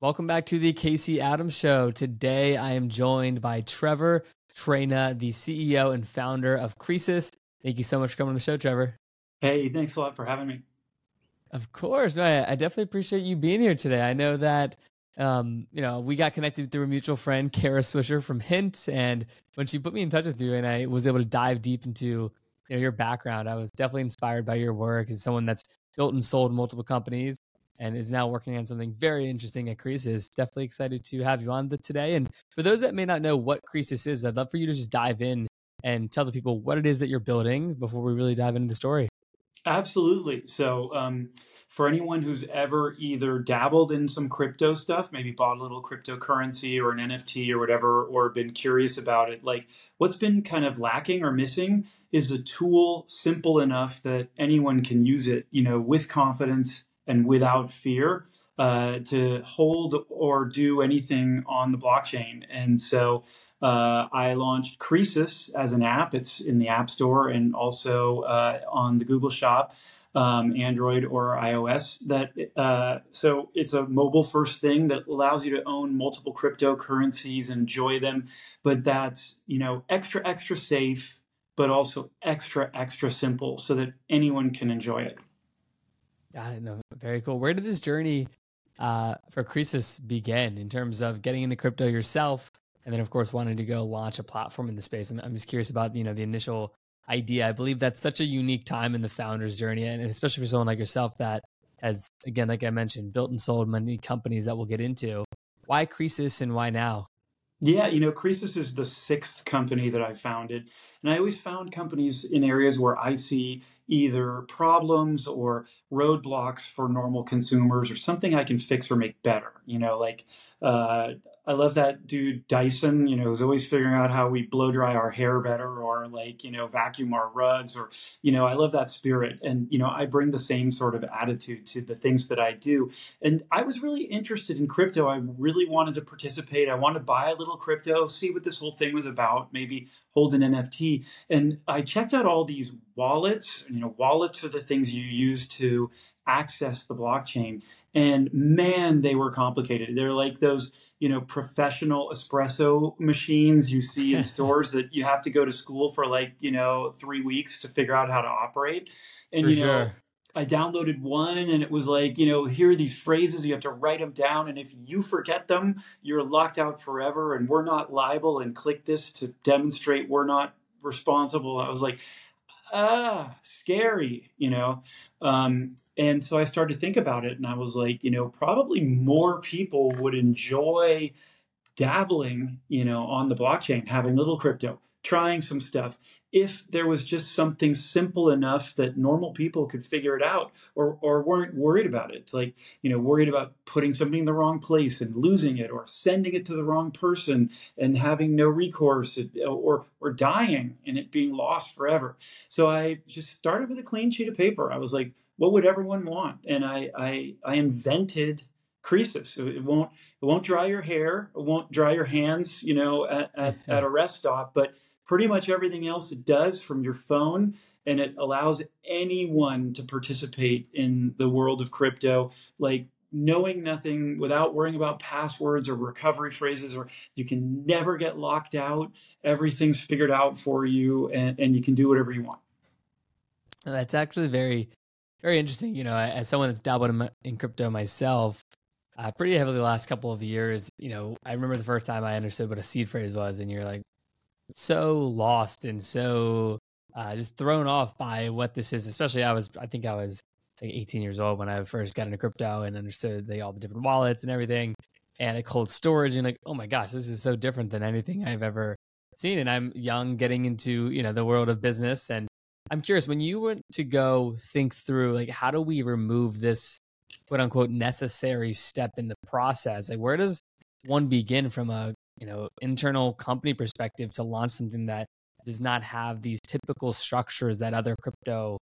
Welcome back to the Casey Adams Show. Today I am joined by Trevor Traina, the CEO and founder of Kresus. Thank you so much for coming on the show, Trevor. Hey, thanks a lot for having me. Of course. No, I, I definitely appreciate you being here today. I know that um, you know, we got connected through a mutual friend, Kara Swisher from Hint, and when she put me in touch with you and I was able to dive deep into you know your background, I was definitely inspired by your work as someone that's built and sold multiple companies and is now working on something very interesting at Kresus. Definitely excited to have you on the today. And for those that may not know what Kresus is, I'd love for you to just dive in and tell the people what it is that you're building before we really dive into the story. Absolutely. So, um, for anyone who's ever either dabbled in some crypto stuff, maybe bought a little cryptocurrency or an NFT or whatever, or been curious about it, like what's been kind of lacking or missing is a tool simple enough that anyone can use it, you know, with confidence and without fear uh, to hold or do anything on the blockchain. And so uh, I launched Kresus as an app. It's in the App Store and also uh, on the Google Shop, um, Android or iOS. That uh, so it's a mobile first thing that allows you to own multiple cryptocurrencies enjoy them, but that's you know extra extra safe, but also extra extra simple so that anyone can enjoy it. Got it. No, very cool. Where did this journey uh, for Kresus begin in terms of getting into crypto yourself, and then of course wanting to go launch a platform in the space? I'm, I'm just curious about you know the initial idea. I believe that's such a unique time in the founder's journey, and especially for someone like yourself that has, again, like I mentioned, built and sold many companies that we'll get into. Why Kresus and why now? Yeah, you know, Kresus is the sixth company that I founded. And I always found companies in areas where I see either problems or roadblocks for normal consumers or something I can fix or make better. You know, like uh, I love that dude Dyson, you know, who's always figuring out how we blow dry our hair better or like, you know, vacuum our rugs or, you know, I love that spirit. And, you know, I bring the same sort of attitude to the things that I do. And I was really interested in crypto. I really wanted to participate. I wanted to buy a little crypto, see what this whole thing was about, maybe hold an NFT. And I checked out all these wallets. You know, wallets are the things you use to access the blockchain. And man, they were complicated. They're like those you know professional espresso machines you see in stores that you have to go to school for like you know three weeks to figure out how to operate and for you know sure. i downloaded one and it was like you know here are these phrases you have to write them down and if you forget them you're locked out forever and we're not liable and click this to demonstrate we're not responsible i was like ah scary you know? Um, and so I started to think about it, and I was like, you know, probably more people would enjoy dabbling, you know, on the blockchain, having little crypto, trying some stuff, if there was just something simple enough that normal people could figure it out or, or weren't worried about it. It's like, you know, worried about putting something in the wrong place and losing it or sending it to the wrong person and having no recourse or, or dying and it being lost forever. So I just started with a clean sheet of paper. I was like, what would everyone want? And I, I, I invented Kresus. It won't it won't dry your hair. It won't dry your hands. You know, at, at, at a rest stop. But pretty much everything else it does from your phone, and it allows anyone to participate in the world of crypto. Like knowing nothing without worrying about passwords or recovery phrases or you can never get locked out everything's figured out for you and, and you can do whatever you want that's actually very very interesting. You know, as someone that's dabbled in, in crypto myself, uh, pretty heavily the last couple of years. You know, I remember the first time I understood what a seed phrase was, and you're like so lost and so uh, just thrown off by what this is. Especially, I was, I think I was like 18 years old when I first got into crypto and understood the, all the different wallets and everything, and a cold storage, and like, oh my gosh, this is so different than anything I've ever seen. And I'm young, getting into you know the world of business and I'm curious when you went to go think through like how do we remove this quote unquote necessary step in the process? Like where does one begin from a you know internal company perspective to launch something that does not have these typical structures that other crypto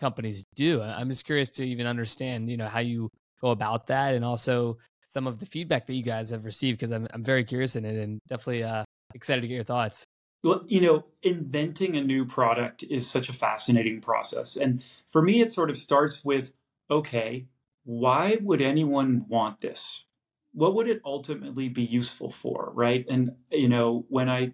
companies do? I'm just curious to even understand you know how you go about that and also some of the feedback that you guys have received because I'm I'm very curious in it and definitely uh, excited to get your thoughts. Well, you know, inventing a new product is such a fascinating process. And for me, it sort of starts with okay, why would anyone want this? What would it ultimately be useful for, right? And you know, when I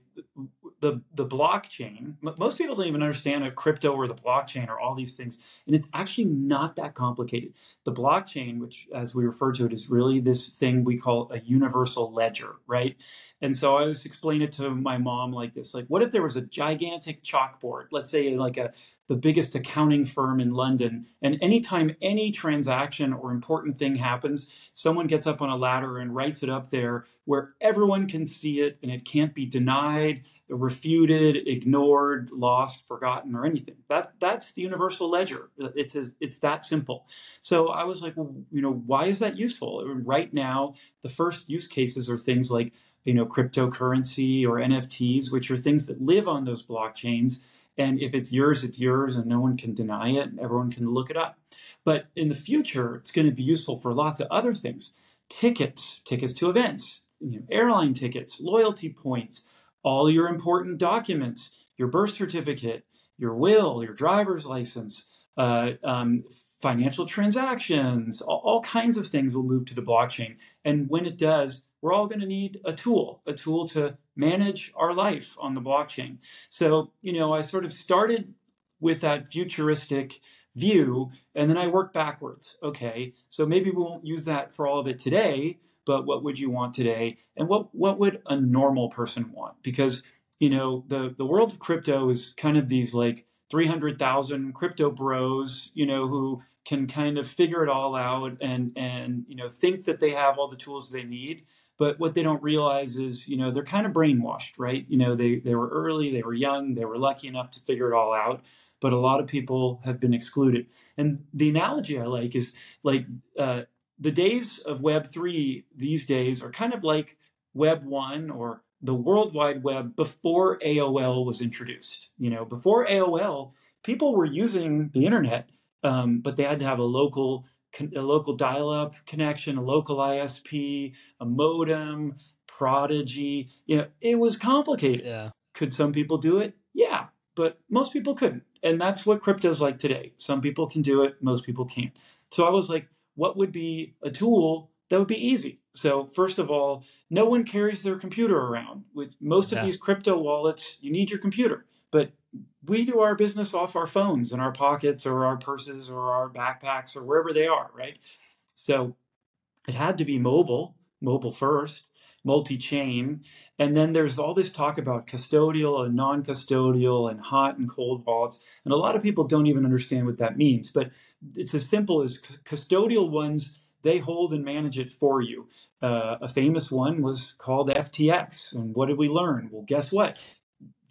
the the blockchain, most people don't even understand a crypto or the blockchain or all these things, and it's actually not that complicated. The blockchain, which as we refer to it, is really this thing we call a universal ledger, right? And so I always explain it to my mom like this: like, what if there was a gigantic chalkboard, let's say like a the biggest accounting firm in London. And anytime any transaction or important thing happens, someone gets up on a ladder and writes it up there where everyone can see it and it can't be denied, refuted, ignored, lost, forgotten, or anything. That that's the universal ledger. It's it's that simple. So I was like, well, you know, why is that useful? Right now, the first use cases are things like you know cryptocurrency or NFTs, which are things that live on those blockchains and if it's yours, it's yours, and no one can deny it, everyone can look it up. But in the future, it's going to be useful for lots of other things tickets, tickets to events, you know, airline tickets, loyalty points, all your important documents, your birth certificate, your will, your driver's license, uh, um, financial transactions, all, all kinds of things will move to the blockchain. And when it does, we're all going to need a tool, a tool to manage our life on the blockchain. So, you know, I sort of started with that futuristic view and then I worked backwards. Okay, so maybe we won't use that for all of it today, but what would you want today? And what, what would a normal person want? Because, you know, the, the world of crypto is kind of these like 300,000 crypto bros, you know, who can kind of figure it all out and and you know think that they have all the tools they need but what they don't realize is you know they're kind of brainwashed right? You know they they were early they were young they were lucky enough to figure it all out but a lot of people have been excluded. And the analogy i like is like uh, the days of web 3 these days are kind of like web 1 or the world wide web before aol was introduced. You know before aol people were using the internet um, but they had to have a local a local dial-up connection, a local ISP, a modem, Prodigy. You know, it was complicated. Yeah. Could some people do it? Yeah, but most people couldn't. And that's what crypto's like today. Some people can do it, most people can't. So I was like, what would be a tool that would be easy? So first of all, no one carries their computer around. With most of yeah. these crypto wallets, you need your computer. But we do our business off our phones in our pockets or our purses or our backpacks or wherever they are, right? So it had to be mobile, mobile first, multi chain. And then there's all this talk about custodial and non custodial and hot and cold wallets. And a lot of people don't even understand what that means. But it's as simple as custodial ones, they hold and manage it for you. Uh, a famous one was called FTX. And what did we learn? Well, guess what?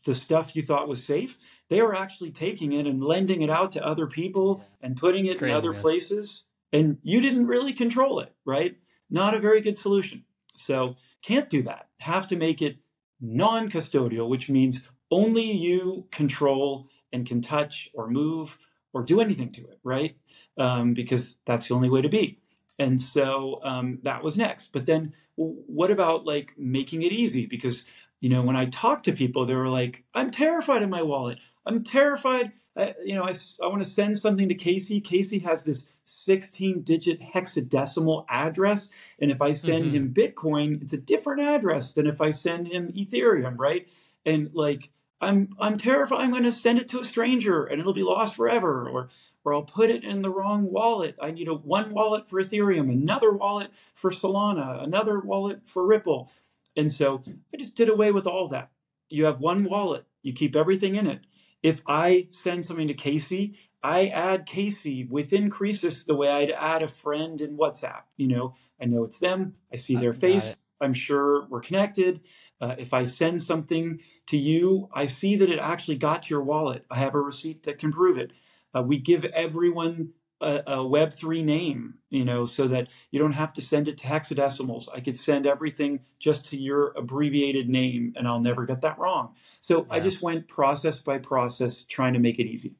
The stuff you thought was safe, they were actually taking it and lending it out to other people and putting it in other places. And you didn't really control it, right? Not a very good solution. So can't do that. Have to make it non custodial, which means only you control and can touch or move or do anything to it, right? Um, because that's the only way to be. And so um, that was next. But then what about like making it easy? Because you know, when I talk to people, they were like, I'm terrified of my wallet. I'm terrified. Uh, you know, I, I want to send something to Casey. Casey has this 16 digit hexadecimal address. And if I send mm-hmm. him Bitcoin, it's a different address than if I send him Ethereum, right? And like, I'm I'm terrified I'm going to send it to a stranger and it'll be lost forever or or I'll put it in the wrong wallet. I need a one wallet for Ethereum, another wallet for Solana, another wallet for Ripple. And so I just did away with all that. You have one wallet, you keep everything in it. If I send something to Casey, I add Casey within Kresus the way I'd add a friend in WhatsApp. You know, I know it's them, I see their face, I'm sure we're connected. Uh, if I send something to you, I see that it actually got to your wallet. I have a receipt that can prove it. Uh, we give everyone a, a Web3 name, you know, so that you don't have to send it to hexadecimals. I could send everything just to your abbreviated name and I'll never get that wrong. So yeah. I just went process by process trying to make it easy.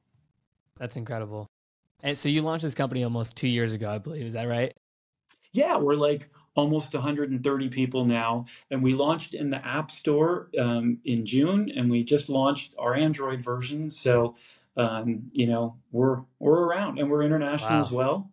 That's incredible. And so you launched this company almost two years ago, I believe. Is that right? Yeah, we're like almost 130 people now. And we launched in the App Store um, in June, and we just launched our Android version. So um, you know, we're we're around and we're international wow. as well.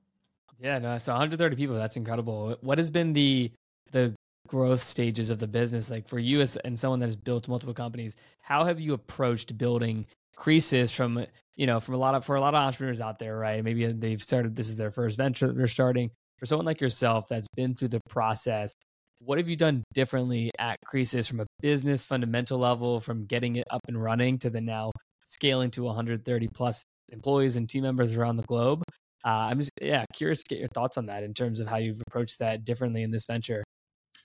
Yeah, no, so 130 people. That's incredible. What has been the the growth stages of the business, like for you as and someone that has built multiple companies, how have you approached building Kresus from you know from a lot of for a lot of entrepreneurs out there, right? Maybe they've started this is their first venture that they're starting. For someone like yourself that's been through the process, what have you done differently at Kresus from a business fundamental level, from getting it up and running to the now scaling to 130 plus employees and team members around the globe? Uh, I'm just yeah curious to get your thoughts on that in terms of how you've approached that differently in this venture.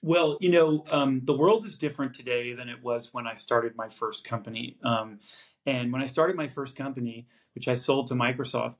Well, you know, um, the world is different today than it was when I started my first company. Um, and when I started my first company, which I sold to Microsoft,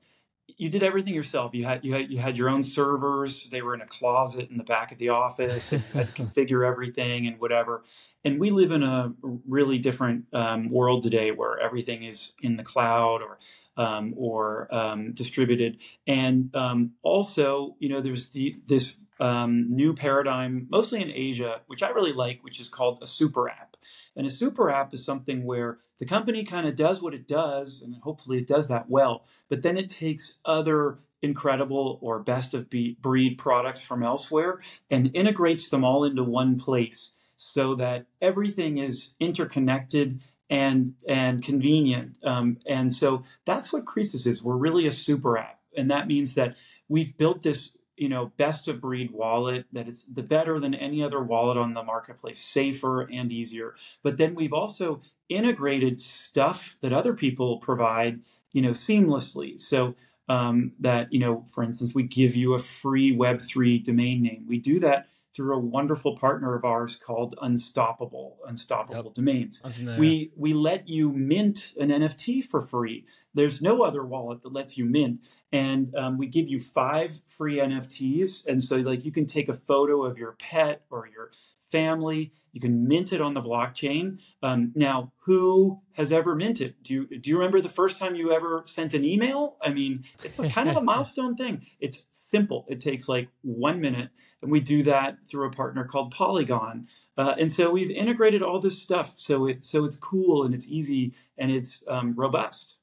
you did everything yourself. You had you had you had your own servers. They were in a closet in the back of the office. And you had to configure everything and whatever. And we live in a really different um, world today, where everything is in the cloud or um, or um, distributed. And um, also, you know, there's the, this um, new paradigm, mostly in Asia, which I really like, which is called a super app. And a super app is something where the company kind of does what it does, and hopefully it does that well, but then it takes other incredible or best of breed products from elsewhere and integrates them all into one place so that everything is interconnected and and convenient. Um, and so that's what Kresus is. We're really a super app, and that means that we've built this you know best of breed wallet that is the better than any other wallet on the marketplace safer and easier. But then we've also integrated stuff that other people provide you know seamlessly. So um, that you know for instance we give you a free web3 domain name. We do that through a wonderful partner of ours called Unstoppable, Unstoppable yep. Domains. We we let you mint an NFT for free. There's no other wallet that lets you mint, and um, we give you five free NFTs. And so, like, you can take a photo of your pet or your family. You can mint it on the blockchain. Um, now, who has ever minted? Do you do you remember the first time you ever sent an email? I mean, it's kind of a milestone thing. It's simple. It takes like one minute, and we do that through a partner called Polygon. Uh, and so we've integrated all this stuff so it so it's cool and it's easy and it's um, robust.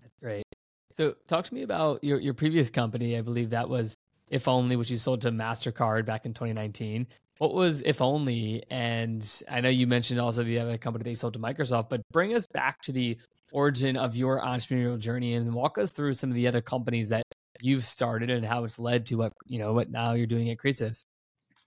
That's great. So, talk to me about your your previous company. I believe that was If Only, which you sold to Mastercard back in 2019. What was If Only? And I know you mentioned also the other company they sold to Microsoft, but bring us back to the origin of your entrepreneurial journey and walk us through some of the other companies that you've started and how it's led to what you know what now you're doing at Kresus.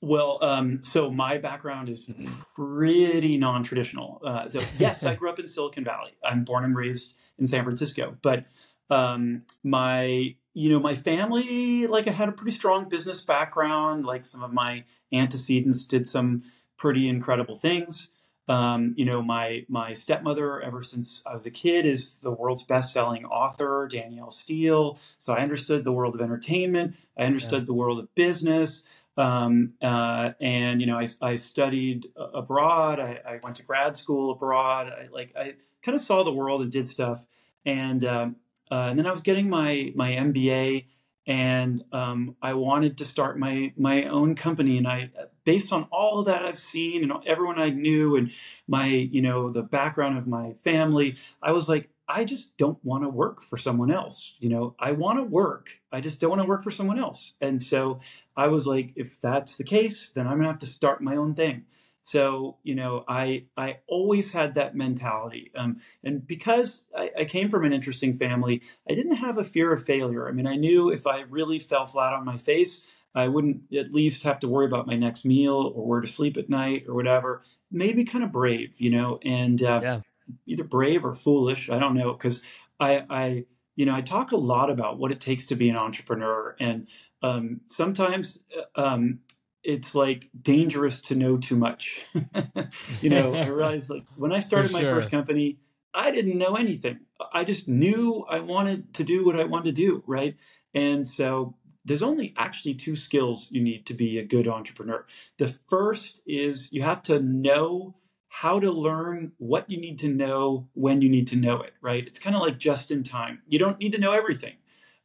Well, um, so my background is pretty non-traditional. Uh, so yes, I grew up in Silicon Valley. I'm born and raised in San Francisco, but um, my you know my family like I had a pretty strong business background. Like some of my antecedents did some pretty incredible things. Um, you know, my my stepmother, ever since I was a kid, is the world's best-selling author, Danielle Steel. So I understood the world of entertainment. I understood yeah. the world of business. Um, uh, and you know, I, I studied abroad. I, I, went to grad school abroad. I like I kind of saw the world and did stuff. And um, uh, and then I was getting my my MBA, and um, I wanted to start my my own company. And I, based on all that I've seen and everyone I knew, and my you know the background of my family, I was like, I just don't want to work for someone else. You know, I want to work. I just don't want to work for someone else. And so I was like, if that's the case, then I'm gonna have to start my own thing. So you know, I I always had that mentality, um, and because I, I, came from an interesting family, I didn't have a fear of failure. I mean, I knew if I really fell flat on my face, I wouldn't at least have to worry about my next meal or where to sleep at night or whatever. Maybe kind of brave, you know, and uh, yeah. either brave or foolish. I don't know because I I you know I talk a lot about what it takes to be an entrepreneur and um, sometimes uh, um, it's like dangerous to know too much. you know, I realized like when I started sure. my first company, I didn't know anything. I just knew I wanted to do what I wanted to do, right? And so there's only actually two skills you need to be a good entrepreneur. The first is you have to know how to learn what you need to know when you need to know it, right? It's kind of like just in time. You don't need to know everything.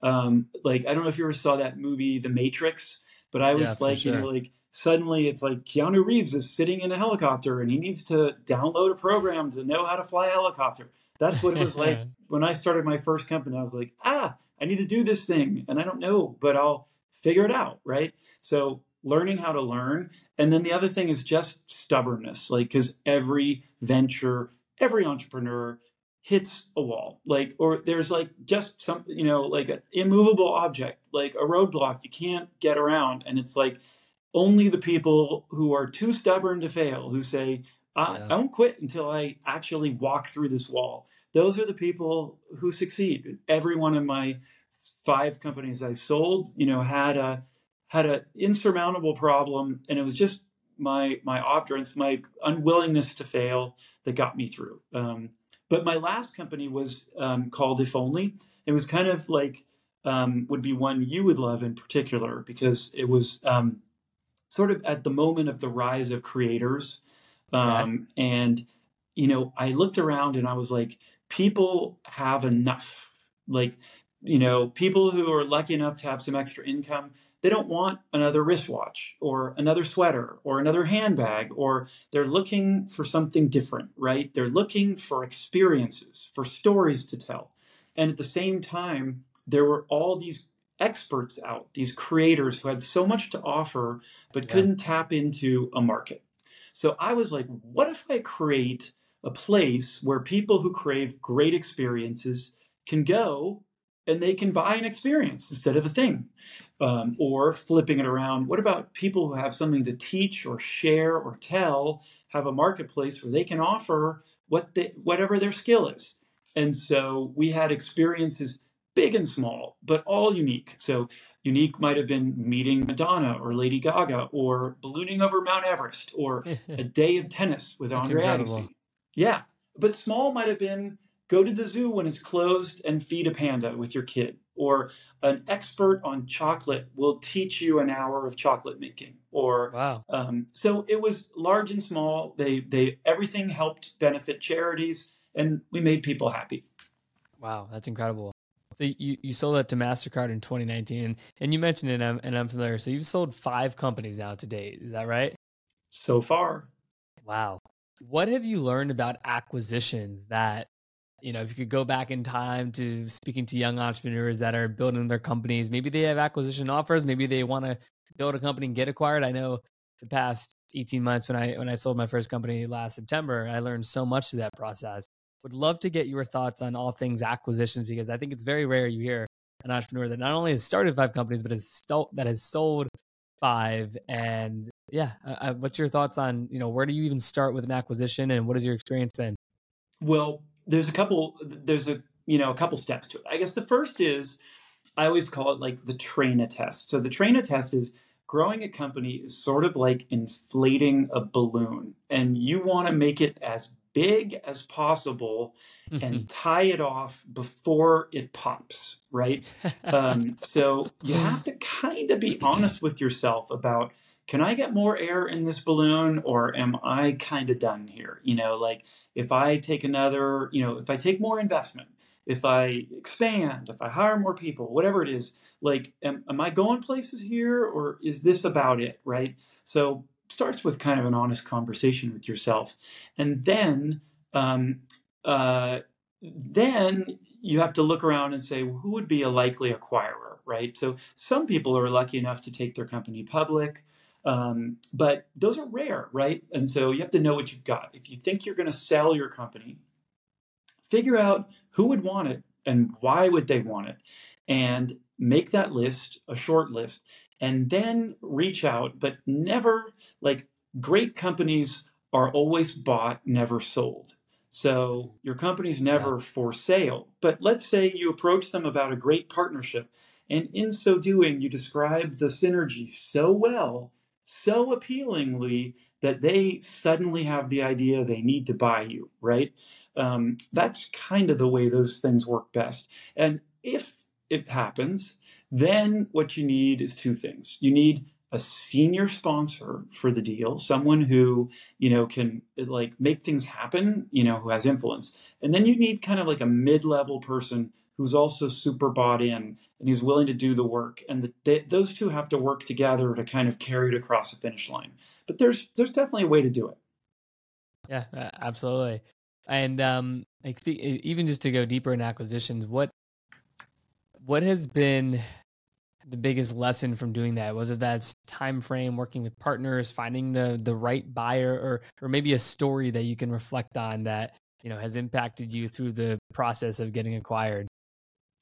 Um, like, I don't know if you ever saw that movie, The Matrix but I was yeah, like, sure. you know, like suddenly it's like Keanu Reeves is sitting in a helicopter and he needs to download a program to know how to fly a helicopter. That's what it was like when I started my first company. I was like, ah, I need to do this thing and I don't know, but I'll figure it out, right? So learning how to learn. And then the other thing is just stubbornness, like, because every venture, every entrepreneur hits a wall, like, or there's like just some, you know, like an immovable object, like a roadblock you can't get around. And it's like only the people who are too stubborn to fail, who say, I, yeah. I won't quit until I actually walk through this wall. Those are the people who succeed. Every one of my five companies I've sold, you know, had a had an insurmountable problem, and it was just my my obdurance, my unwillingness to fail that got me through. Um, but my last company was um, called If Only. It was kind of like um, would be one you would love in particular because it was um, sort of at the moment of the rise of creators, um, and you know I looked around and I was like, people have enough. Like you know, people who are lucky enough to have some extra income, they don't want another wristwatch or another sweater or another handbag, or they're looking for something different, right? They're looking for experiences, for stories to tell. And at the same time, there were all these experts out, these creators who had so much to offer, but yeah. couldn't tap into a market. So I was like, what if I create a place where people who crave great experiences can go and they can buy an experience instead of a thing. Um, or flipping it around, what about people who have something to teach or share or tell, have a marketplace where they can offer what they, whatever their skill is? And so we had experiences big and small, but all unique. So unique might have been meeting Madonna or Lady Gaga or ballooning over Mount Everest or a day of tennis with Andre Agassi. Yeah. But small might have been Go to the zoo when it's closed and feed a panda with your kid. Or an expert on chocolate will teach you an hour of chocolate making. Or wow. Um, so it was large and small. They they everything helped benefit charities, and we made people happy. Wow, that's incredible. So you, you sold that to Mastercard in 2019, and you mentioned it, and I'm, and I'm familiar. So you've sold five companies now to date. Is that right? So far. Wow. What have you learned about acquisitions that you know, if you could go back in time to speaking to young entrepreneurs that are building their companies, maybe they have acquisition offers, maybe they want to build a company and get acquired. I know the past 18 months when I when I sold my first company last September, I learned so much through that process. Would love to get your thoughts on all things acquisitions because I think it's very rare you hear an entrepreneur that not only has started five companies but has st- that has sold five and yeah uh, uh, what's your thoughts on you know where do you even start with an acquisition and what has your experience been well there's a couple there's a you know a couple steps to it. I guess the first is i always call it like the Traina test. So the Traina test is growing a company is sort of like inflating a balloon and you want to make it as big as possible mm-hmm. and tie it off before it pops right? Um, so you have to kind of be honest with yourself about can I get more air in this balloon or am I kind of done here? You know, like if I take another, you know, if I take more investment, if I expand, if I hire more people, whatever it is, like, am, am I going places here or is this about it? Right. So starts with kind of an honest conversation with yourself. And then, um, uh, then you have to look around and say, well, who would be a likely acquirer, right? So some people are lucky enough to take their company public. Um, but those are rare, right? And so you have to know what you've got. If you think you're going to sell your company, figure out who would want it and why would they want it, and make that list a short list, and then reach out. But never like great companies are always bought, never sold. So your company's never yeah. for sale. But let's say you approach them about a great partnership, and in so doing, you describe the synergy so well so appealingly that they suddenly have the idea they need to buy you, right? Um, that's kind of the way those things work best. And if it happens, then what you need is two things. You need a senior sponsor for the deal, someone who, you know, can like make things happen, you know, who has influence. And then you need kind of like a mid-level person who's also super bought in and he's willing to do the work. And the, they, those two have to work together to kind of carry it across the finish line. But there's there's definitely a way to do it. Yeah, absolutely. And um, even just to go deeper in acquisitions, what what has been the biggest lesson from doing that whether that's time frame working with partners finding the the right buyer or or maybe a story that you can reflect on that you know has impacted you through the process of getting acquired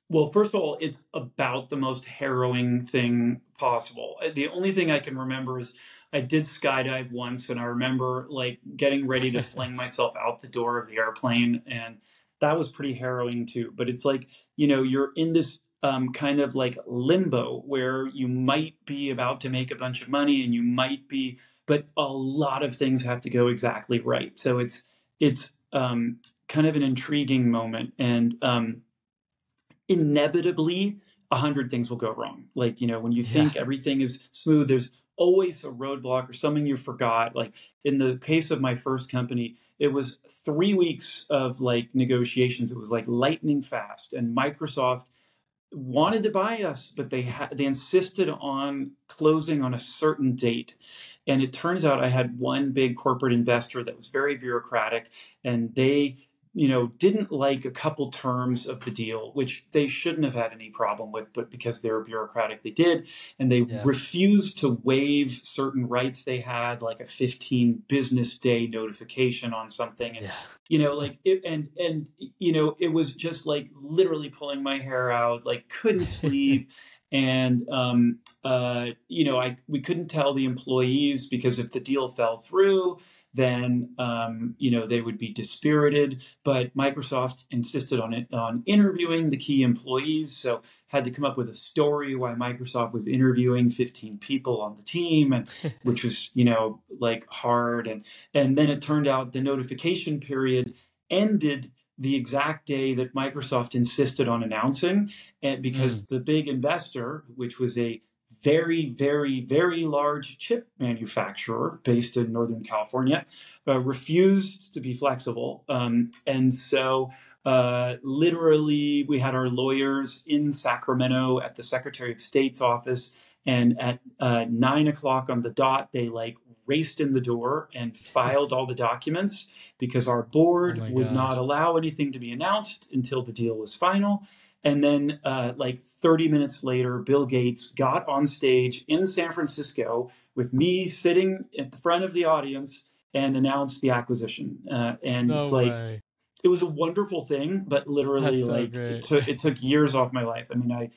well, first of all, it's about the most harrowing thing possible. Uh, the only thing I can remember is I did skydive once, and I remember like getting ready to fling myself out the door of the airplane, and that was pretty harrowing too. But it's like you know you're in this um, kind of like limbo where you might be about to make a bunch of money, and you might be, but a lot of things have to go exactly right. So it's it's um, kind of an intriguing moment, and um, inevitably a hundred things will go wrong. Like, you know, when you think yeah. everything is smooth, there's always a roadblock or something you forgot. Like in the case of my first company, it was three weeks of like negotiations. It was like lightning fast. And Microsoft wanted to buy us, but they had they insisted on closing on a certain date. And it turns out I had one big corporate investor that was very bureaucratic and they you know, didn't like a couple terms of the deal, which they shouldn't have had any problem with, but because they were bureaucratic, they did. And they yeah. refused to waive certain rights they had, like a 15 business day notification on something. And, yeah. you know, like it, and, and, you know, it was just like literally pulling my hair out, like couldn't sleep. and um, uh, you know, I we couldn't tell the employees because if the deal fell through, then um, you know they would be dispirited. But Microsoft insisted on it on interviewing the key employees, so had to come up with a story why Microsoft was interviewing 15 people on the team, and which was you know like hard. And and then it turned out the notification period ended the exact day that Microsoft insisted on announcing, and because mm. the big investor, which was a very, very, very large chip manufacturer based in Northern California, uh, refused to be flexible. Um, and so, uh, literally, we had our lawyers in Sacramento at the Secretary of State's office. And at uh, nine o'clock on the dot, they like raced in the door and filed all the documents because our board oh would gosh. not allow anything to be announced until the deal was final. And then, uh, like 30 minutes later, Bill Gates got on stage in San Francisco with me sitting at the front of the audience and announced the acquisition. Uh, and no it's like, way. it was a wonderful thing, but literally, so like, it took, it took years off my life. I mean, I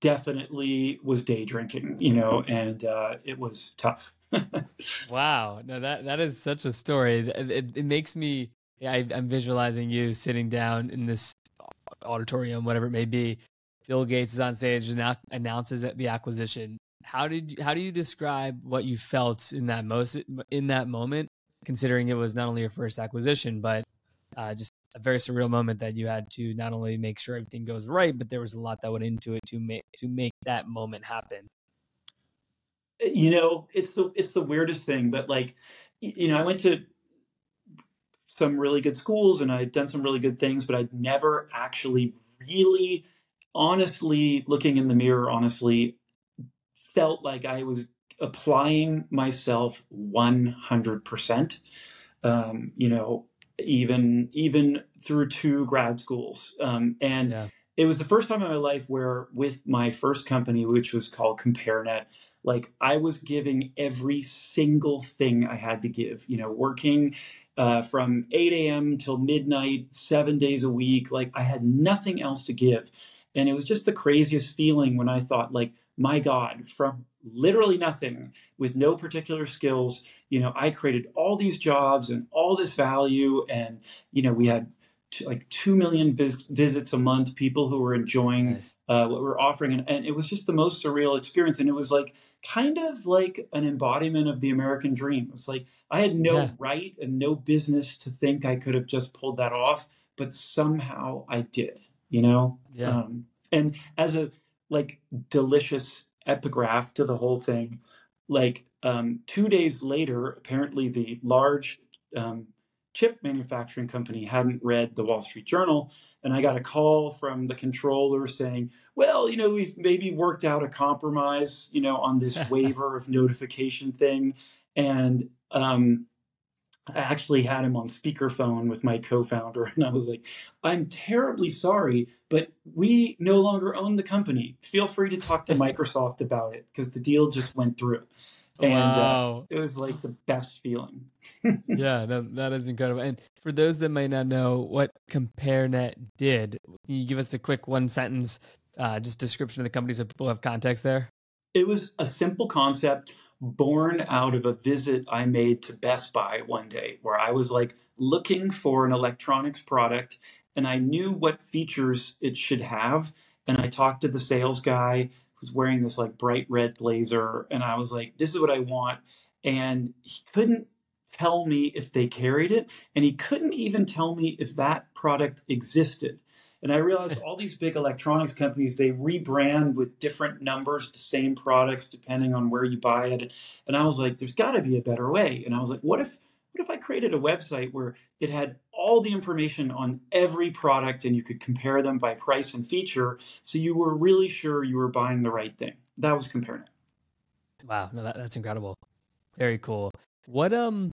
definitely was day drinking, you know, and uh, it was tough. wow. No, that, that is such a story. It, it, it makes me, I, I'm visualizing you sitting down in this auditorium, whatever it may be. Bill Gates is on stage and announces the acquisition. How did you, how do you describe what you felt in that most in that moment, considering it was not only your first acquisition, but uh, just a very surreal moment that you had to not only make sure everything goes right, but there was a lot that went into it to make to make that moment happen. You know, it's the it's the weirdest thing, but like, you know, I went to some really good schools and I'd done some really good things, but I'd never actually really, honestly, looking in the mirror, honestly, felt like I was applying myself 100%. Um, you know, even even through two grad schools, um, and yeah. it was the first time in my life where, with my first company, which was called CompareNet, like I was giving every single thing I had to give. You know, working uh, from 8 a.m. till midnight, seven days a week. Like I had nothing else to give. And it was just the craziest feeling when I thought, like, my God, from literally nothing with no particular skills, you know, I created all these jobs and all this value. And, you know, we had like 2 million vis- visits a month, people who were enjoying nice. uh, what we're offering. And, and, it was just the most surreal experience. And it was like kind of like an embodiment of the American dream. It was like I had no yeah. right and no business to think I could have just pulled that off, but somehow I did, you know? Yeah. Um, and as a like delicious epigraph to the whole thing, like um, two days later, apparently the large um, chip manufacturing company hadn't read the Wall Street Journal. And I got a call from the controller saying, well, you know, we've maybe worked out a compromise, you know, on this waiver of notification thing. And um, I actually had him on speakerphone with my co-founder, and I was like, "I'm terribly sorry, but we no longer own the company. Feel free to talk to Microsoft about it because the deal just went through." And uh, wow. uh, it was like the best feeling. yeah, that, that is incredible. And for those that might not know what CompareNet did, can you give us the quick one sentence, uh, just description of the company so people have context there? It was a simple concept born out of a visit I made to Best Buy one day where I was like looking for an electronics product and I knew what features it should have. And I talked to the sales guy who's wearing this like bright red blazer. And I was like, this is what I want. And he couldn't tell me if they carried it. And he couldn't even tell me if that product existed. And I realized all these big electronics companies, they rebrand with different numbers, the same products, depending on where you buy it. And I was like, there's got to be a better way. And I was like, what if, what if I created a website where it had all the information on every product and you could compare them by price and feature so you were really sure you were buying the right thing? That was CompareNet. Wow, no, that, that's incredible. Very cool. What um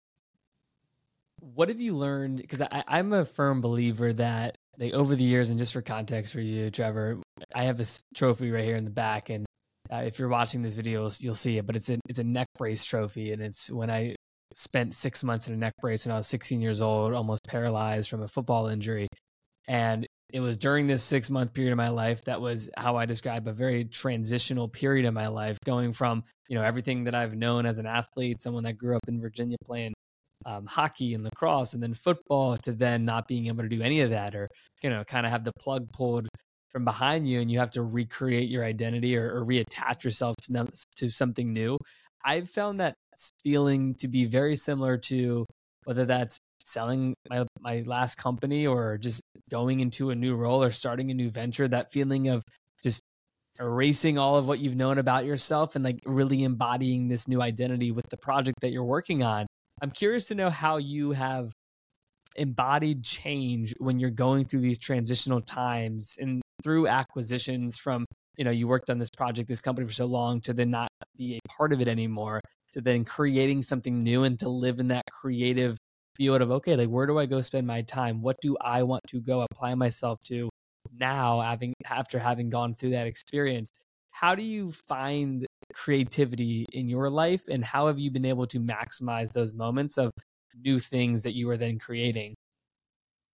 what have you learned because i'm a firm believer that like over the years, and just for context for you, Trevor, I have this trophy right here in the back, and uh, if you're watching this video, you'll see it. But it's a it's a neck brace trophy, and it's when I spent six months in a neck brace when I was 16 years old, almost paralyzed from a football injury, and it was during this six month period of my life that was how I describe a very transitional period of my life, going from you know everything that I've known as an athlete, someone that grew up in Virginia playing um, hockey and lacrosse and then football to then not being able to do any of that or you know kind of have the plug pulled from behind you and you have to recreate your identity or, or reattach yourself to, to something new i've found that feeling to be very similar to whether that's selling my, my last company or just going into a new role or starting a new venture that feeling of just erasing all of what you've known about yourself and like really embodying this new identity with the project that you're working on. I'm curious to know how you have embodied change when you're going through these transitional times and through acquisitions from you know you worked on this project this company for so long to then not be a part of it anymore to then creating something new and to live in that creative field of okay like where do i go spend my time? What do i want to go apply myself to now having after having gone through that experience? How do you find creativity in your life and how have you been able to maximize those moments of new things that you are then creating?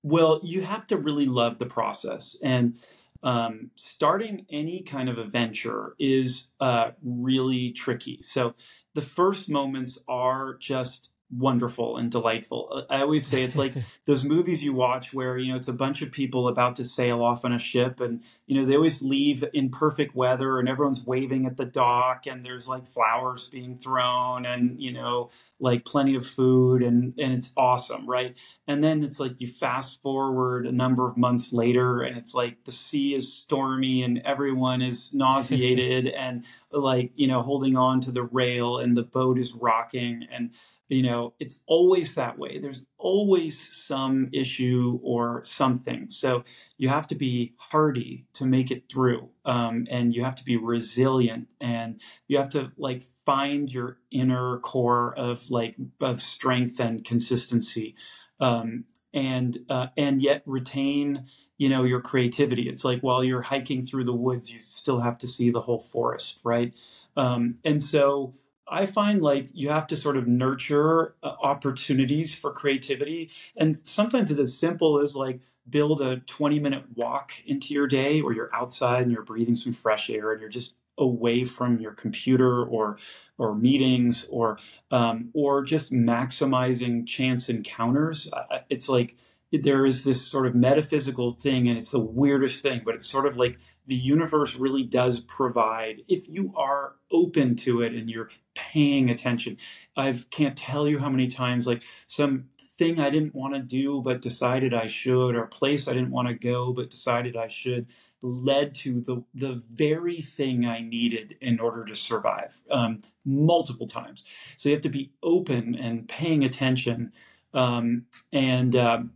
Well you have to really love the process and um, starting any kind of a venture is uh, really tricky. So the first moments are just wonderful and delightful. Uh, I always say it's like those movies you watch where, you know, it's a bunch of people about to sail off on a ship and, you know, they always leave in perfect weather and everyone's waving at the dock and there's like flowers being thrown and, you know, like plenty of food and, and it's awesome, right? And then it's like you fast forward a number of months later and it's like the sea is stormy and everyone is nauseated and like, you know, holding on to the rail and the boat is rocking and you know it's always that way. There's always some issue or something. So you have to be hardy to make it through um, and you have to be resilient and you have to like find your inner core of like of strength and consistency um, and uh, and yet retain you know your creativity. It's like while you're hiking through the woods you still have to see the whole forest right? Um, and so I find like you have to sort of nurture uh, opportunities for creativity. And sometimes it's as simple as like build a 20 minute walk into your day where you're outside and you're breathing some fresh air and you're just away from your computer or or meetings or um, or just maximizing chance encounters. It's like there is this sort of metaphysical thing and it's the weirdest thing but it's sort of like the universe really does provide if you are open to it and you're paying attention. I can't tell you how many times like some thing i didn't want to do but decided i should or place i didn't want to go but decided i should led to the the very thing i needed in order to survive um, multiple times. So you have to be open and paying attention um, and um,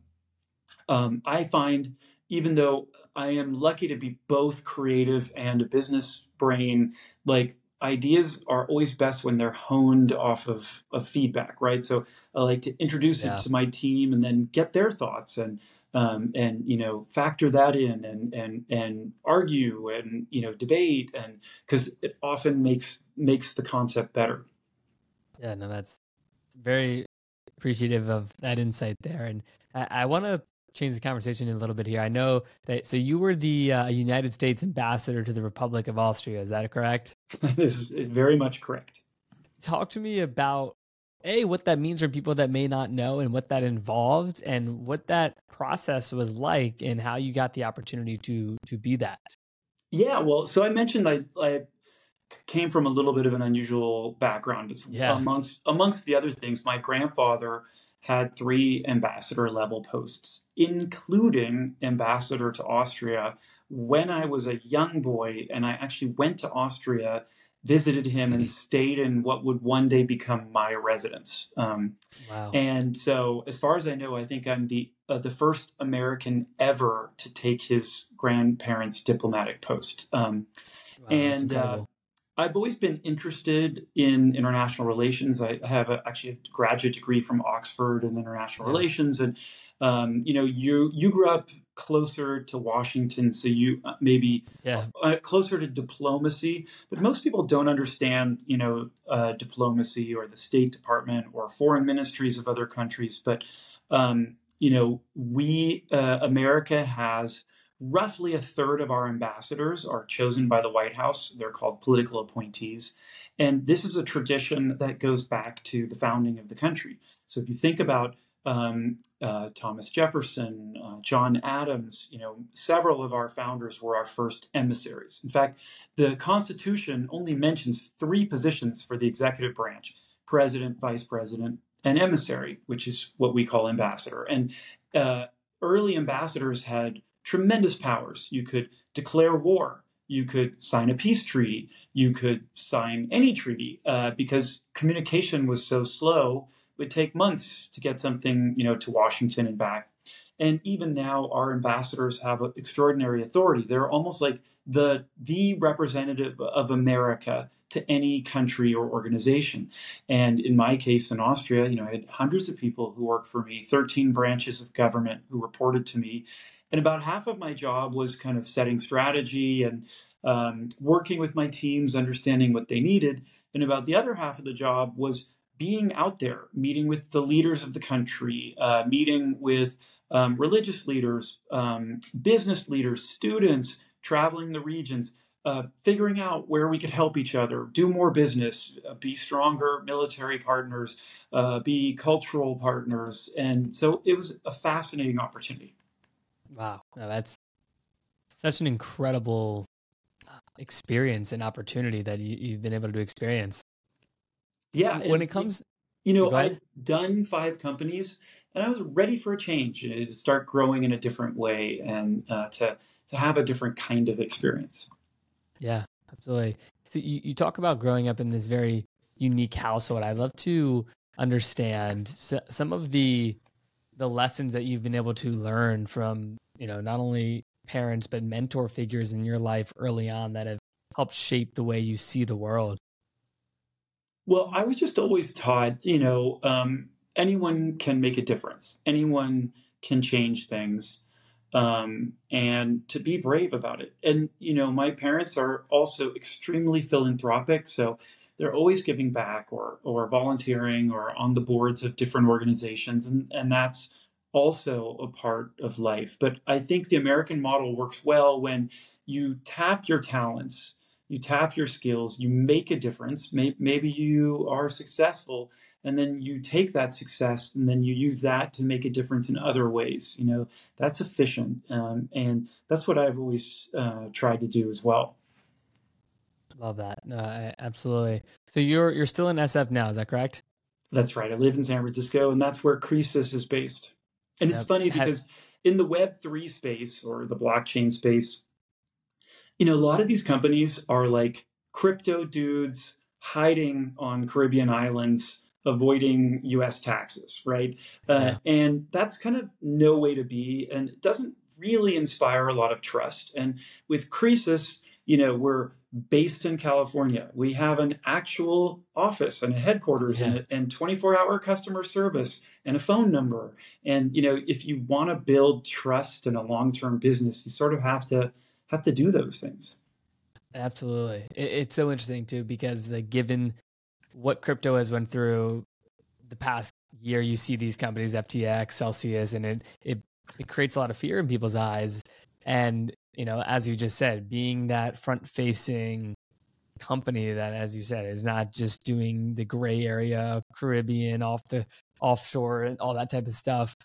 um, I find, even though I am lucky to be both creative and a business brain, like ideas are always best when they're honed off of, of feedback, right? So I like to introduce yeah. it to my team and then get their thoughts and um, and you know factor that in and and and argue and you know debate and because it often makes makes the concept better. Yeah, no, that's very appreciative of that insight there, and I, I want to change the conversation a little bit here. I know that so you were the uh, United States ambassador to the Republic of Austria. Is that correct? That is very much correct. Talk to me about a what that means for people that may not know and what that involved and what that process was like and how you got the opportunity to to be that. Yeah, well, so I mentioned I, I came from a little bit of an unusual background. But yeah. amongst amongst the other things, my grandfather had three ambassador level posts, including ambassador to Austria when I was a young boy. And I actually went to Austria, visited him, and stayed in what would one day become my residence. Um, wow. And so, as far as I know, I think I'm the uh, the first American ever to take his grandparents' diplomatic post. Um, wow, and uh, I've always been interested in international relations. I have a, actually a graduate degree from Oxford in international yeah. relations, and um, you know, you you grew up closer to Washington, so you uh, maybe yeah. uh, closer to diplomacy. But most people don't understand, you know, uh, diplomacy or the State Department or foreign ministries of other countries. But um, you know, we uh, America has roughly a third of our ambassadors are chosen by the White House. They're called political appointees. And this is a tradition that goes back to the founding of the country. So if you think about um, uh, Thomas Jefferson, uh, John Adams, you know, several of our founders were our first emissaries. In fact, the Constitution only mentions three positions for the executive branch president, vice president, and emissary, which is what we call ambassador. And uh, early ambassadors had tremendous powers. You could declare war. You could sign a peace treaty. You could sign any treaty uh, because communication was so slow. It would take months to get something, you know, to Washington and back. And even now, our ambassadors have extraordinary authority. They're almost like the the representative of America to any country or organization. And in my case, in Austria, you know, I had hundreds of people who worked for me, 13 branches of government who reported to me, and about half of my job was kind of setting strategy and um, working with my teams, understanding what they needed. And about the other half of the job was being out there, meeting with the leaders of the country, uh, meeting with um, religious leaders, um, business leaders, students, traveling the regions, uh, figuring out where we could help each other, do more business, uh, be stronger military partners, uh, be cultural partners. And so it was a fascinating opportunity. Wow, no, that's such an incredible uh, experience and opportunity that you, have been able to experience. Yeah, when it comes, you know, I've done five companies, and I was ready for a change, to start growing in a different way, and uh, to to have a different kind of experience. Yeah, absolutely. So you, you talk about growing up in this very unique household. I'd love to understand some of the the lessons that you've been able to learn from you know, not only parents, but mentor figures in your life early on that have helped shape the way you see the world? Well, I was just always taught, you know, um, anyone can make a difference, anyone can change things, um, and to be brave about it. And, you know, my parents are also extremely philanthropic. So, they're always giving back or or volunteering or on the boards of different organizations and and that's also a part of life. But I think the American model works well when you tap your talents, you tap your skills, you make a difference. Maybe you are successful, and then you take that success and then you use that to make a difference in other ways. You know, that's efficient. Um, and that's what I've always uh, tried to do as well. Love that. No, I, absolutely. So you're you're still in SF now, is that correct? That's right. I live in San Francisco, and that's where Kresus is based. And it's funny because in the Web3 space or the blockchain space, you know, a lot of these companies are like crypto dudes hiding on Caribbean islands, avoiding US taxes, right? Uh, yeah. And that's kind of no way to be. And it doesn't really inspire a lot of trust. And with Kresus, you know, we're based in California. We have an actual office and a headquarters yeah. and, and 24 hour customer service and a phone number. And, you know, if you want to build trust in a long term business, you sort of have to have to do those things. Absolutely. It's so interesting too, because the given what crypto has went through the past year, you see these companies, FTX, Celsius, and it, it, it creates a lot of fear in people's eyes. And, you know, as you just said, being that front facing company that, as you said, is not just doing the gray area, Caribbean, off the offshore, and all that type of stuff,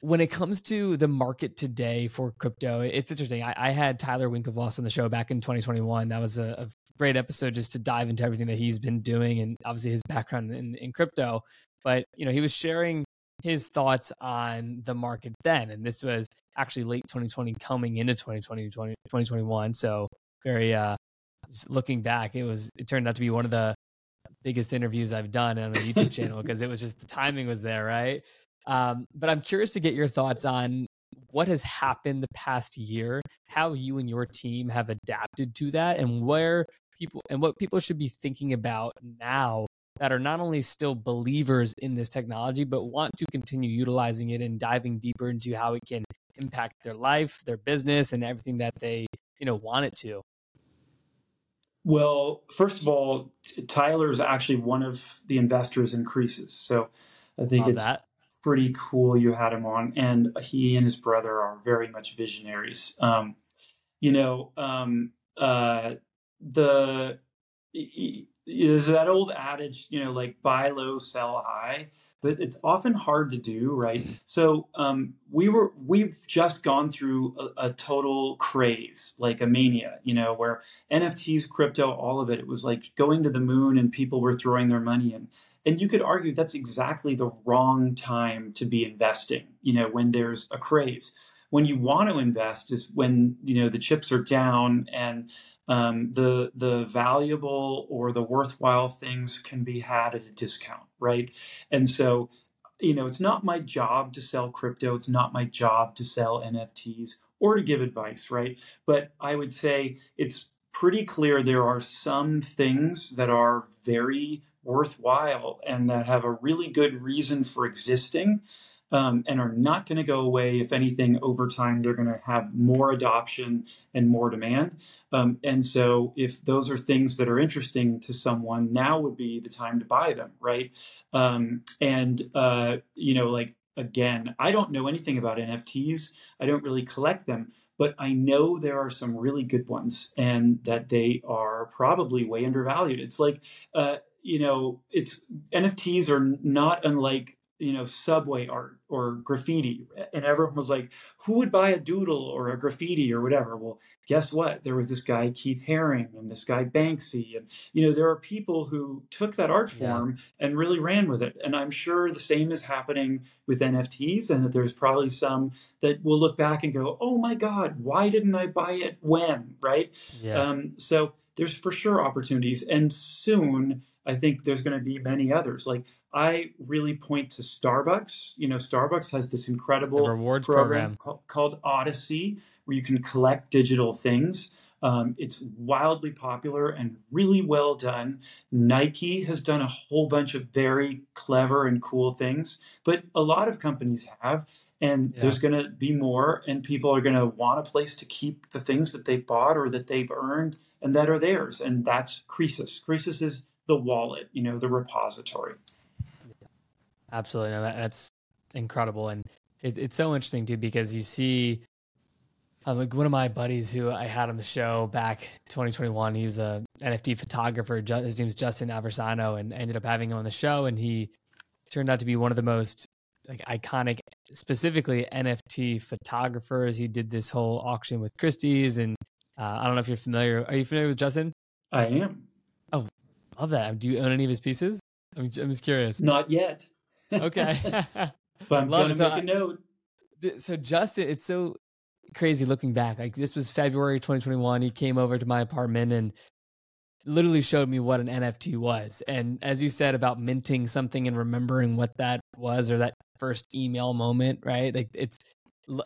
when it comes to the market today for crypto, it's interesting. I, I had Tyler Winklevoss on the show back in 2021. That was a, a, great episode just to dive into everything that he's been doing and obviously his background in, in crypto. But you know, he was sharing his thoughts on the market then, and this was actually late 2020, coming into 2020, 2021. So very, uh, looking back, it was it turned out to be one of the biggest interviews I've done on a YouTube channel because it was just the timing was there, right? Um, but I'm curious to get your thoughts on what has happened the past year, how you and your team have adapted to that, and where people and what people should be thinking about now that are not only still believers in this technology, but want to continue utilizing it and diving deeper into how it can impact their life, their business, and everything that they you know want it to. Well, first of all, Tyler is actually one of the investors in Kresus, so I think Love it's that pretty cool you had him on. And he and his brother are very much visionaries. Um, you know, um, uh, the there's that old adage, you know, like buy low, sell high but it's often hard to do, right? So um, we were we've just gone through a, a, total craze, like a mania, you know, where NFTs, crypto, all of it, it was like going to the moon, and people were throwing their money in. And you could argue that's exactly the wrong time to be investing, you know, when there's a craze. When you want to invest is when you know the chips are down and um, the the valuable or the worthwhile things can be had at a discount, right? And so, you know, it's not my job to sell crypto. It's not my job to sell NFTs or to give advice, right? But I would say it's pretty clear there are some things that are very worthwhile and that have a really good reason for existing um, and are not going to go away. If anything, over time, they're going to have more adoption and more demand. Um, and so, if those are things that are interesting to someone, now would be the time to buy them, right? Um, and, uh, you know, like, again, I don't know anything about NFTs, I don't really collect them. But I know there are some really good ones, and that they are probably way undervalued. It's like, uh, you know, it's NFTs are not unlike you know, subway art or graffiti. And everyone was like, who would buy a doodle or a graffiti or whatever? Well, guess what? There was this guy, Keith Haring, and this guy, Banksy. And, you know, there are people who took that art form yeah. and really ran with it. And I'm sure the same is happening with NFTs, and that there's probably some that will look back and go, oh my God, why didn't I buy it when? Right? Yeah. Um, so there's for sure opportunities. And soon, I think there's going to be many others. Like I really point to Starbucks. You know, Starbucks has this incredible the rewards program, program. called Odyssey, where you can collect digital things. Um, it's wildly popular and really well done. Nike has done a whole bunch of very clever and cool things, but a lot of companies have. And yeah. there's going to be more, and people are going to want a place to keep the things that they've bought or that they've earned and that are theirs. And that's Kresus. Kresus is the wallet, you know, the repository. Absolutely. No, that, that's incredible. And it, it's so interesting too, because you see, um, like one of my buddies who I had on the show back 2021, he was a NFT photographer. His name's Justin Aversano, and I ended up having him on the show. And he turned out to be one of the most like iconic, specifically NFT photographers. He did this whole auction with Christie's, and uh, I don't know if you're familiar. Are you familiar with Justin? I am. Oh, Love that. Do you own any of his pieces? I'm, I'm just curious. Not yet. okay. but I'm going to so make a note. So Justin, it's so crazy looking back. Like this was February 2021. He came over to my apartment and literally showed me what an NFT was. And as you said about minting something and remembering what that was or that first email moment, right? Like it's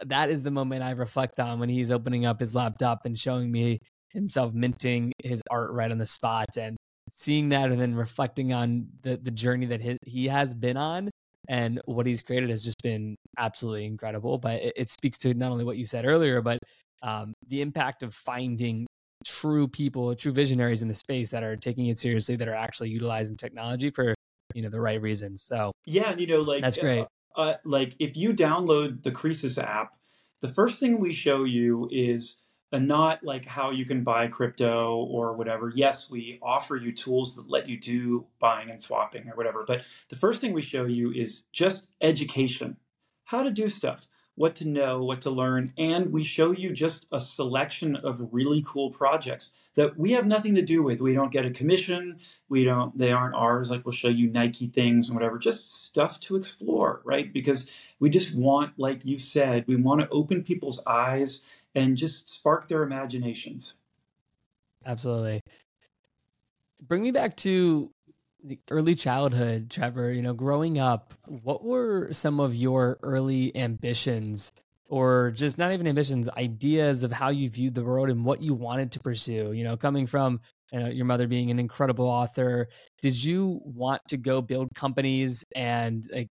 that is the moment I reflect on when he's opening up his laptop and showing me himself minting his art right on the spot and seeing that and then reflecting on the the journey that he, he has been on and what he's created has just been absolutely incredible. But it, it speaks to not only what you said earlier, but um, the impact of finding true people, true visionaries in the space that are taking it seriously, that are actually utilizing technology for you know the right reasons. So yeah, you know, like that's great. Uh, uh, like if you download the Kresus app, the first thing we show you is and not like how you can buy crypto or whatever. Yes, we offer you tools that let you do buying and swapping or whatever. But the first thing we show you is just education, how to do stuff what to know, what to learn, and we show you just a selection of really cool projects that we have nothing to do with. We don't get a commission, we don't they aren't ours like we'll show you Nike things and whatever, just stuff to explore, right? Because we just want like you said, we want to open people's eyes and just spark their imaginations. Absolutely. Bring me back to the early childhood, Trevor, you know, growing up, what were some of your early ambitions or just not even ambitions, ideas of how you viewed the world and what you wanted to pursue? You know, coming from you know, your mother being an incredible author, did you want to go build companies and like,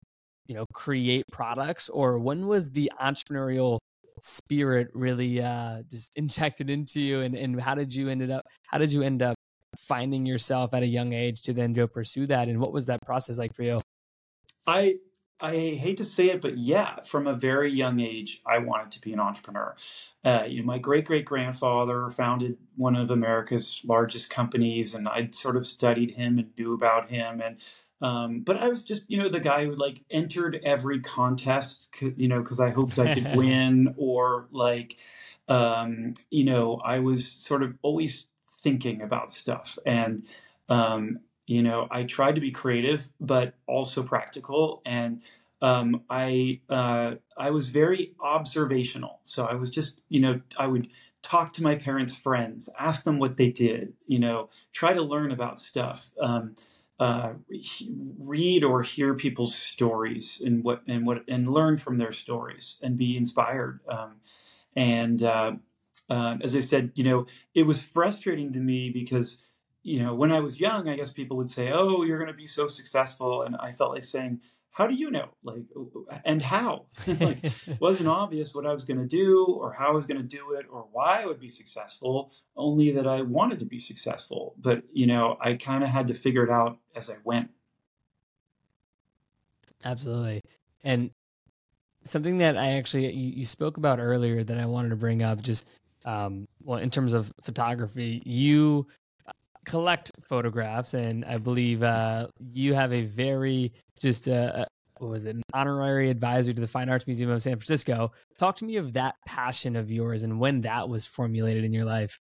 you know, create products? Or when was the entrepreneurial spirit really uh just injected into you? And, and how did you ended up how did you end up finding yourself at a young age to then go pursue that? And what was that process like for you? I i hate to say it but yeah from a very young age i wanted to be an entrepreneur uh, you know my great great grandfather founded one of america's largest companies and i'd sort of studied him and knew about him and um, but I was just, you know, the guy who like entered every contest, you know, because I hoped I could win, or like, um, you know, I was sort of always thinking about stuff. And, um, you know, I tried to be creative, but also practical. And um, I, uh, I was very observational. So I was just, you know, I would talk to my parents' friends, ask them what they did, you know, try to learn about stuff. Um, uh, read or hear people's stories and what and what and learn from their stories and be inspired. Um, and uh, um, as I said, you know, it was frustrating to me because, you know, when I was young, I guess people would say, "Oh, you're going to be so successful," and I felt like saying, "How do you know? Like, and how? like, wasn't obvious what I was going to do, or how I was going to do it, or why I would be successful. Only that I wanted to be successful. But you know, I kind of had to figure it out as I went." Absolutely, and something that I actually you, you spoke about earlier that I wanted to bring up just um, well, in terms of photography, you collect photographs, and I believe uh, you have a very just uh, uh, what was it, an honorary advisor to the Fine Arts Museum of San Francisco. Talk to me of that passion of yours and when that was formulated in your life.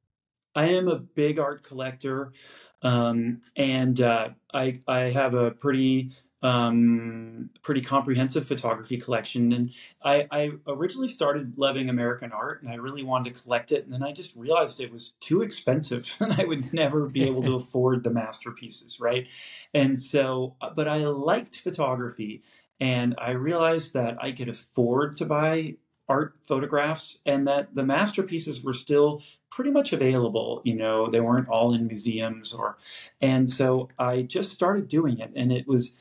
I am a big art collector, um, and uh, I I have a pretty um, pretty comprehensive photography collection. And I, I, originally started loving American art and I really wanted to collect it. And then I just realized it was too expensive and I would never be able to afford the masterpieces, right? And so, uh, but I liked photography and I realized that I could afford to buy art photographs and that the masterpieces were still pretty much available you know they weren't all in museums or and so i just started doing it and it was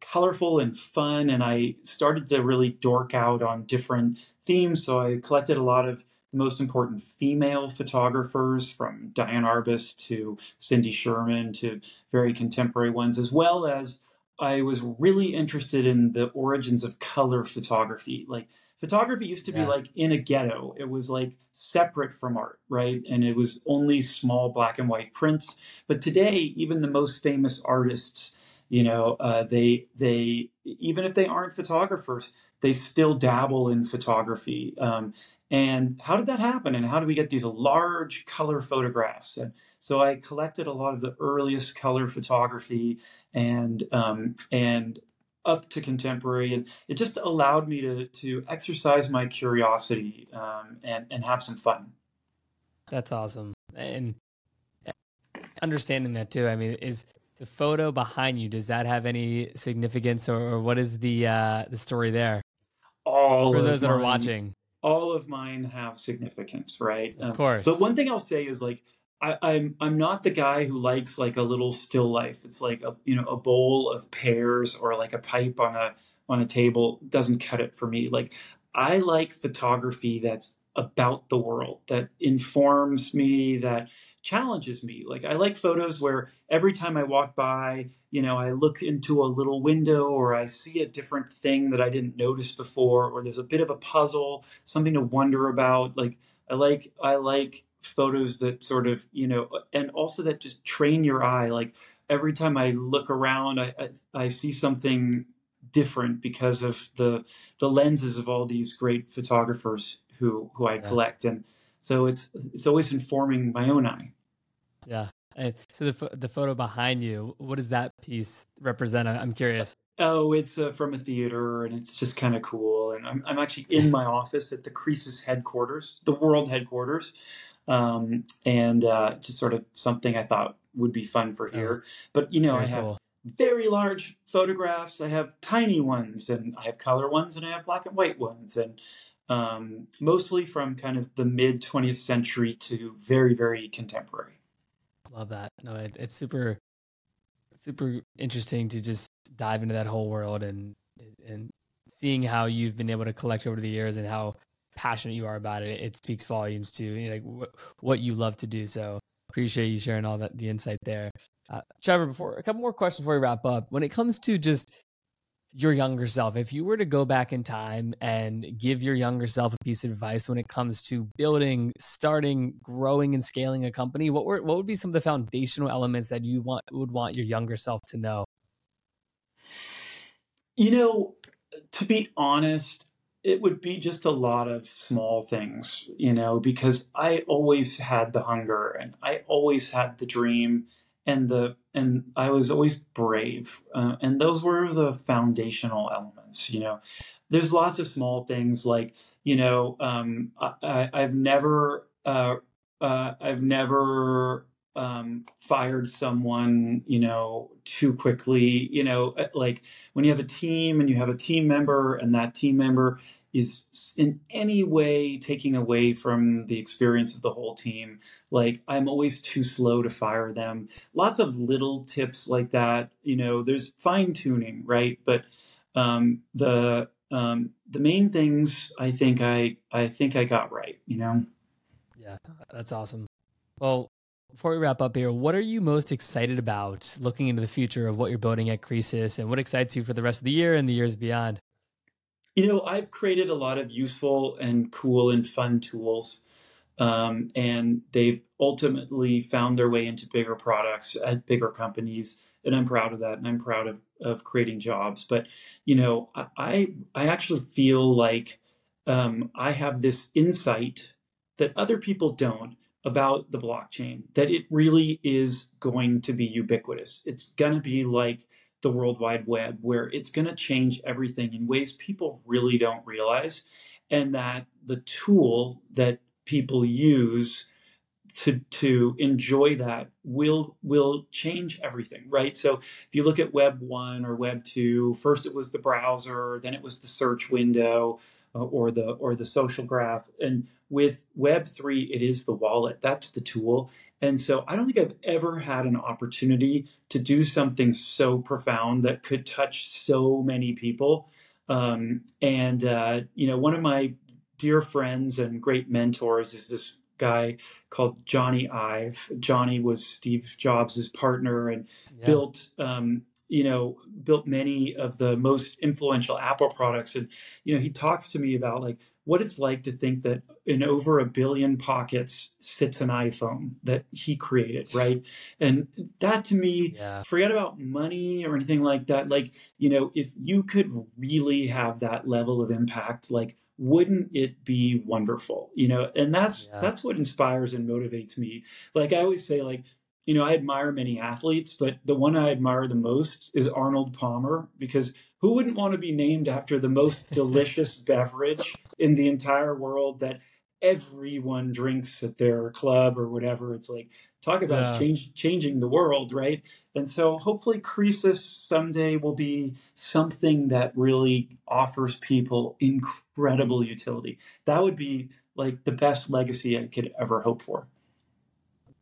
colorful and fun. And I started to really dork out on different themes. So I collected a lot of the most important female photographers from Diane Arbus to Cindy Sherman to very contemporary ones, as well as I was really interested in the origins of color photography. Like photography used to be like in a ghetto. It was like separate from art, right? And it was only small black and white prints. But today, even the most famous artists you know, uh, they they even if they aren't photographers, they still dabble in photography. Um, and how did that happen? And how do we get these large color photographs? And so I collected a lot of the earliest color photography and um, and up to contemporary, and it just allowed me to to exercise my curiosity um, and and have some fun. That's awesome, and eh, understanding that too. I mean, is the photo behind you does that have any significance or, or what is the uh the story there all for those that are watching all of mine have significance, right? Of um, course. But one thing I'll say is like I, am I'm, I'm not the guy who likes like a little still life. It's like a you know a bowl of pears or like a pipe on a on a table doesn't cut it for me. Like I like photography that's about the world that informs me that challenges me. Like I like photos where every time I walk by, you know, I look into a little window or I see a different thing that I didn't notice before or there's a bit of a puzzle, something to wonder about. Like I like I like photos that sort of, you know, and also that just train your eye. Like every time I look around, I I, I see something different because of the the lenses of all these great photographers who who I yeah. collect and so it's it's always informing my own eye. Yeah. And so the the photo behind you, what does that piece represent? I'm curious. Oh, it's uh, from a theater, and it's just kind of cool. And I'm I'm actually in my office at the Kresus headquarters, the world headquarters, um, and uh, just sort of something I thought would be fun for here. Oh, but you know, I have cool. very large photographs. I have tiny ones, and I have color ones, and I have black and white ones, and um, mostly from kind of the mid 20th century to very very contemporary. Love that. No, it, it's super, super interesting to just dive into that whole world and and seeing how you've been able to collect over the years and how passionate you are about it. It speaks volumes to you know, like wh- what you love to do. So appreciate you sharing all that the insight there. Uh, Trevor, before a couple more questions before we wrap up. When it comes to just your younger self, if you were to go back in time and give your younger self a piece of advice when it comes to building, starting, growing, and scaling a company, what were what would be some of the foundational elements that you want would want your younger self to know? You know, to be honest, it would be just a lot of small things, you know, because I always had the hunger and I always had the dream and the and I was always brave, uh, and those were the foundational elements. You know, there's lots of small things like you know um, I, have never uh, uh, I've never um, fired someone, you know, too quickly. You know, uh, like when you have a team and you have a team member, and that team member is in any way taking away from the experience of the whole team. Like I'm always too slow to fire them. Lots of little tips like that. You know, there's fine tuning, right? But um, the um, the main things I think I I think I got right. You know. Yeah, that's awesome. Well, before we wrap up here, what are you most excited about looking into the future of what you're building at Kresus and what excites you for the rest of the year and the years beyond? You know, I've created a lot of useful and cool and fun tools, um, and they've ultimately found their way into bigger products at bigger companies. And I'm proud of that, and I'm proud of, of creating jobs. But you know, I I actually feel like um, I have this insight that other people don't about the blockchain that it really is going to be ubiquitous. It's going to be like the World Wide Web, where it's going to change everything in ways people really don't realize. And that the tool that people use to to enjoy that will will change everything right so if you look at web 1 or web 2 first it was the browser then it was the search window uh, or the or the social graph and with web3 it is the wallet that's the tool and so i don't think i've ever had an opportunity to do something so profound that could touch so many people um, and uh, you know one of my dear friends and great mentors is this guy called Jony Ive. Jony was Steve Jobs' partner and yeah. built um, you know built many of the most influential apple products and you know he talks to me about like what it's like to think that in over a billion pockets sits an iphone that he created right and that to me yeah. forget about money or anything like that like you know if you could really have that level of impact like wouldn't it be wonderful you know and that's yeah. that's what inspires and motivates me like i always say like you know, I admire many athletes, but the one I admire the most is Arnold Palmer because who wouldn't want to be named after the most delicious beverage in the entire world that everyone drinks at their club or whatever. It's like talk about Yeah. change changing the world, right? And so hopefully Kresus someday will be something that really offers people incredible utility. That would be like the best legacy I could ever hope for.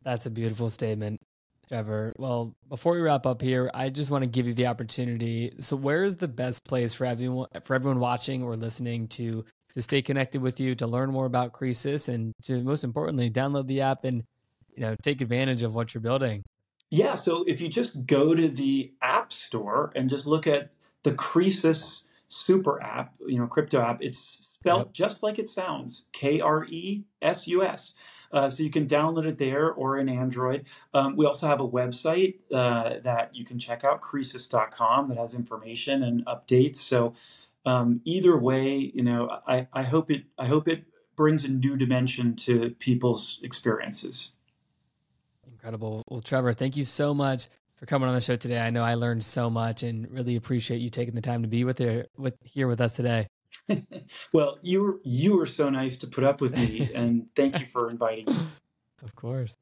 That's a beautiful statement, Trevor. Well, before we wrap up here, I just want to give you the opportunity. So, where is the best place for everyone for everyone watching or listening to to stay connected with you, to learn more about Kresus, and to most importantly, download the app and you know take advantage of what you're building? Yeah, so if you just go to the App Store and just look at the Kresus super app, you know, crypto app, it's spelled Yep. just like it sounds K R E S U S. Uh, so you can download it there or in Android. Um, we also have a website uh, that you can check out, Kresus.com, that has information and updates. So um, either way, you know, I, I hope it I hope it brings a new dimension to people's experiences. Incredible. Well, Trevor, thank you so much for coming on the show today. I know I learned so much and really appreciate you taking the time to be with here with here with us today. well, you were you were so nice to put up with me, and thank you for inviting me. Of course.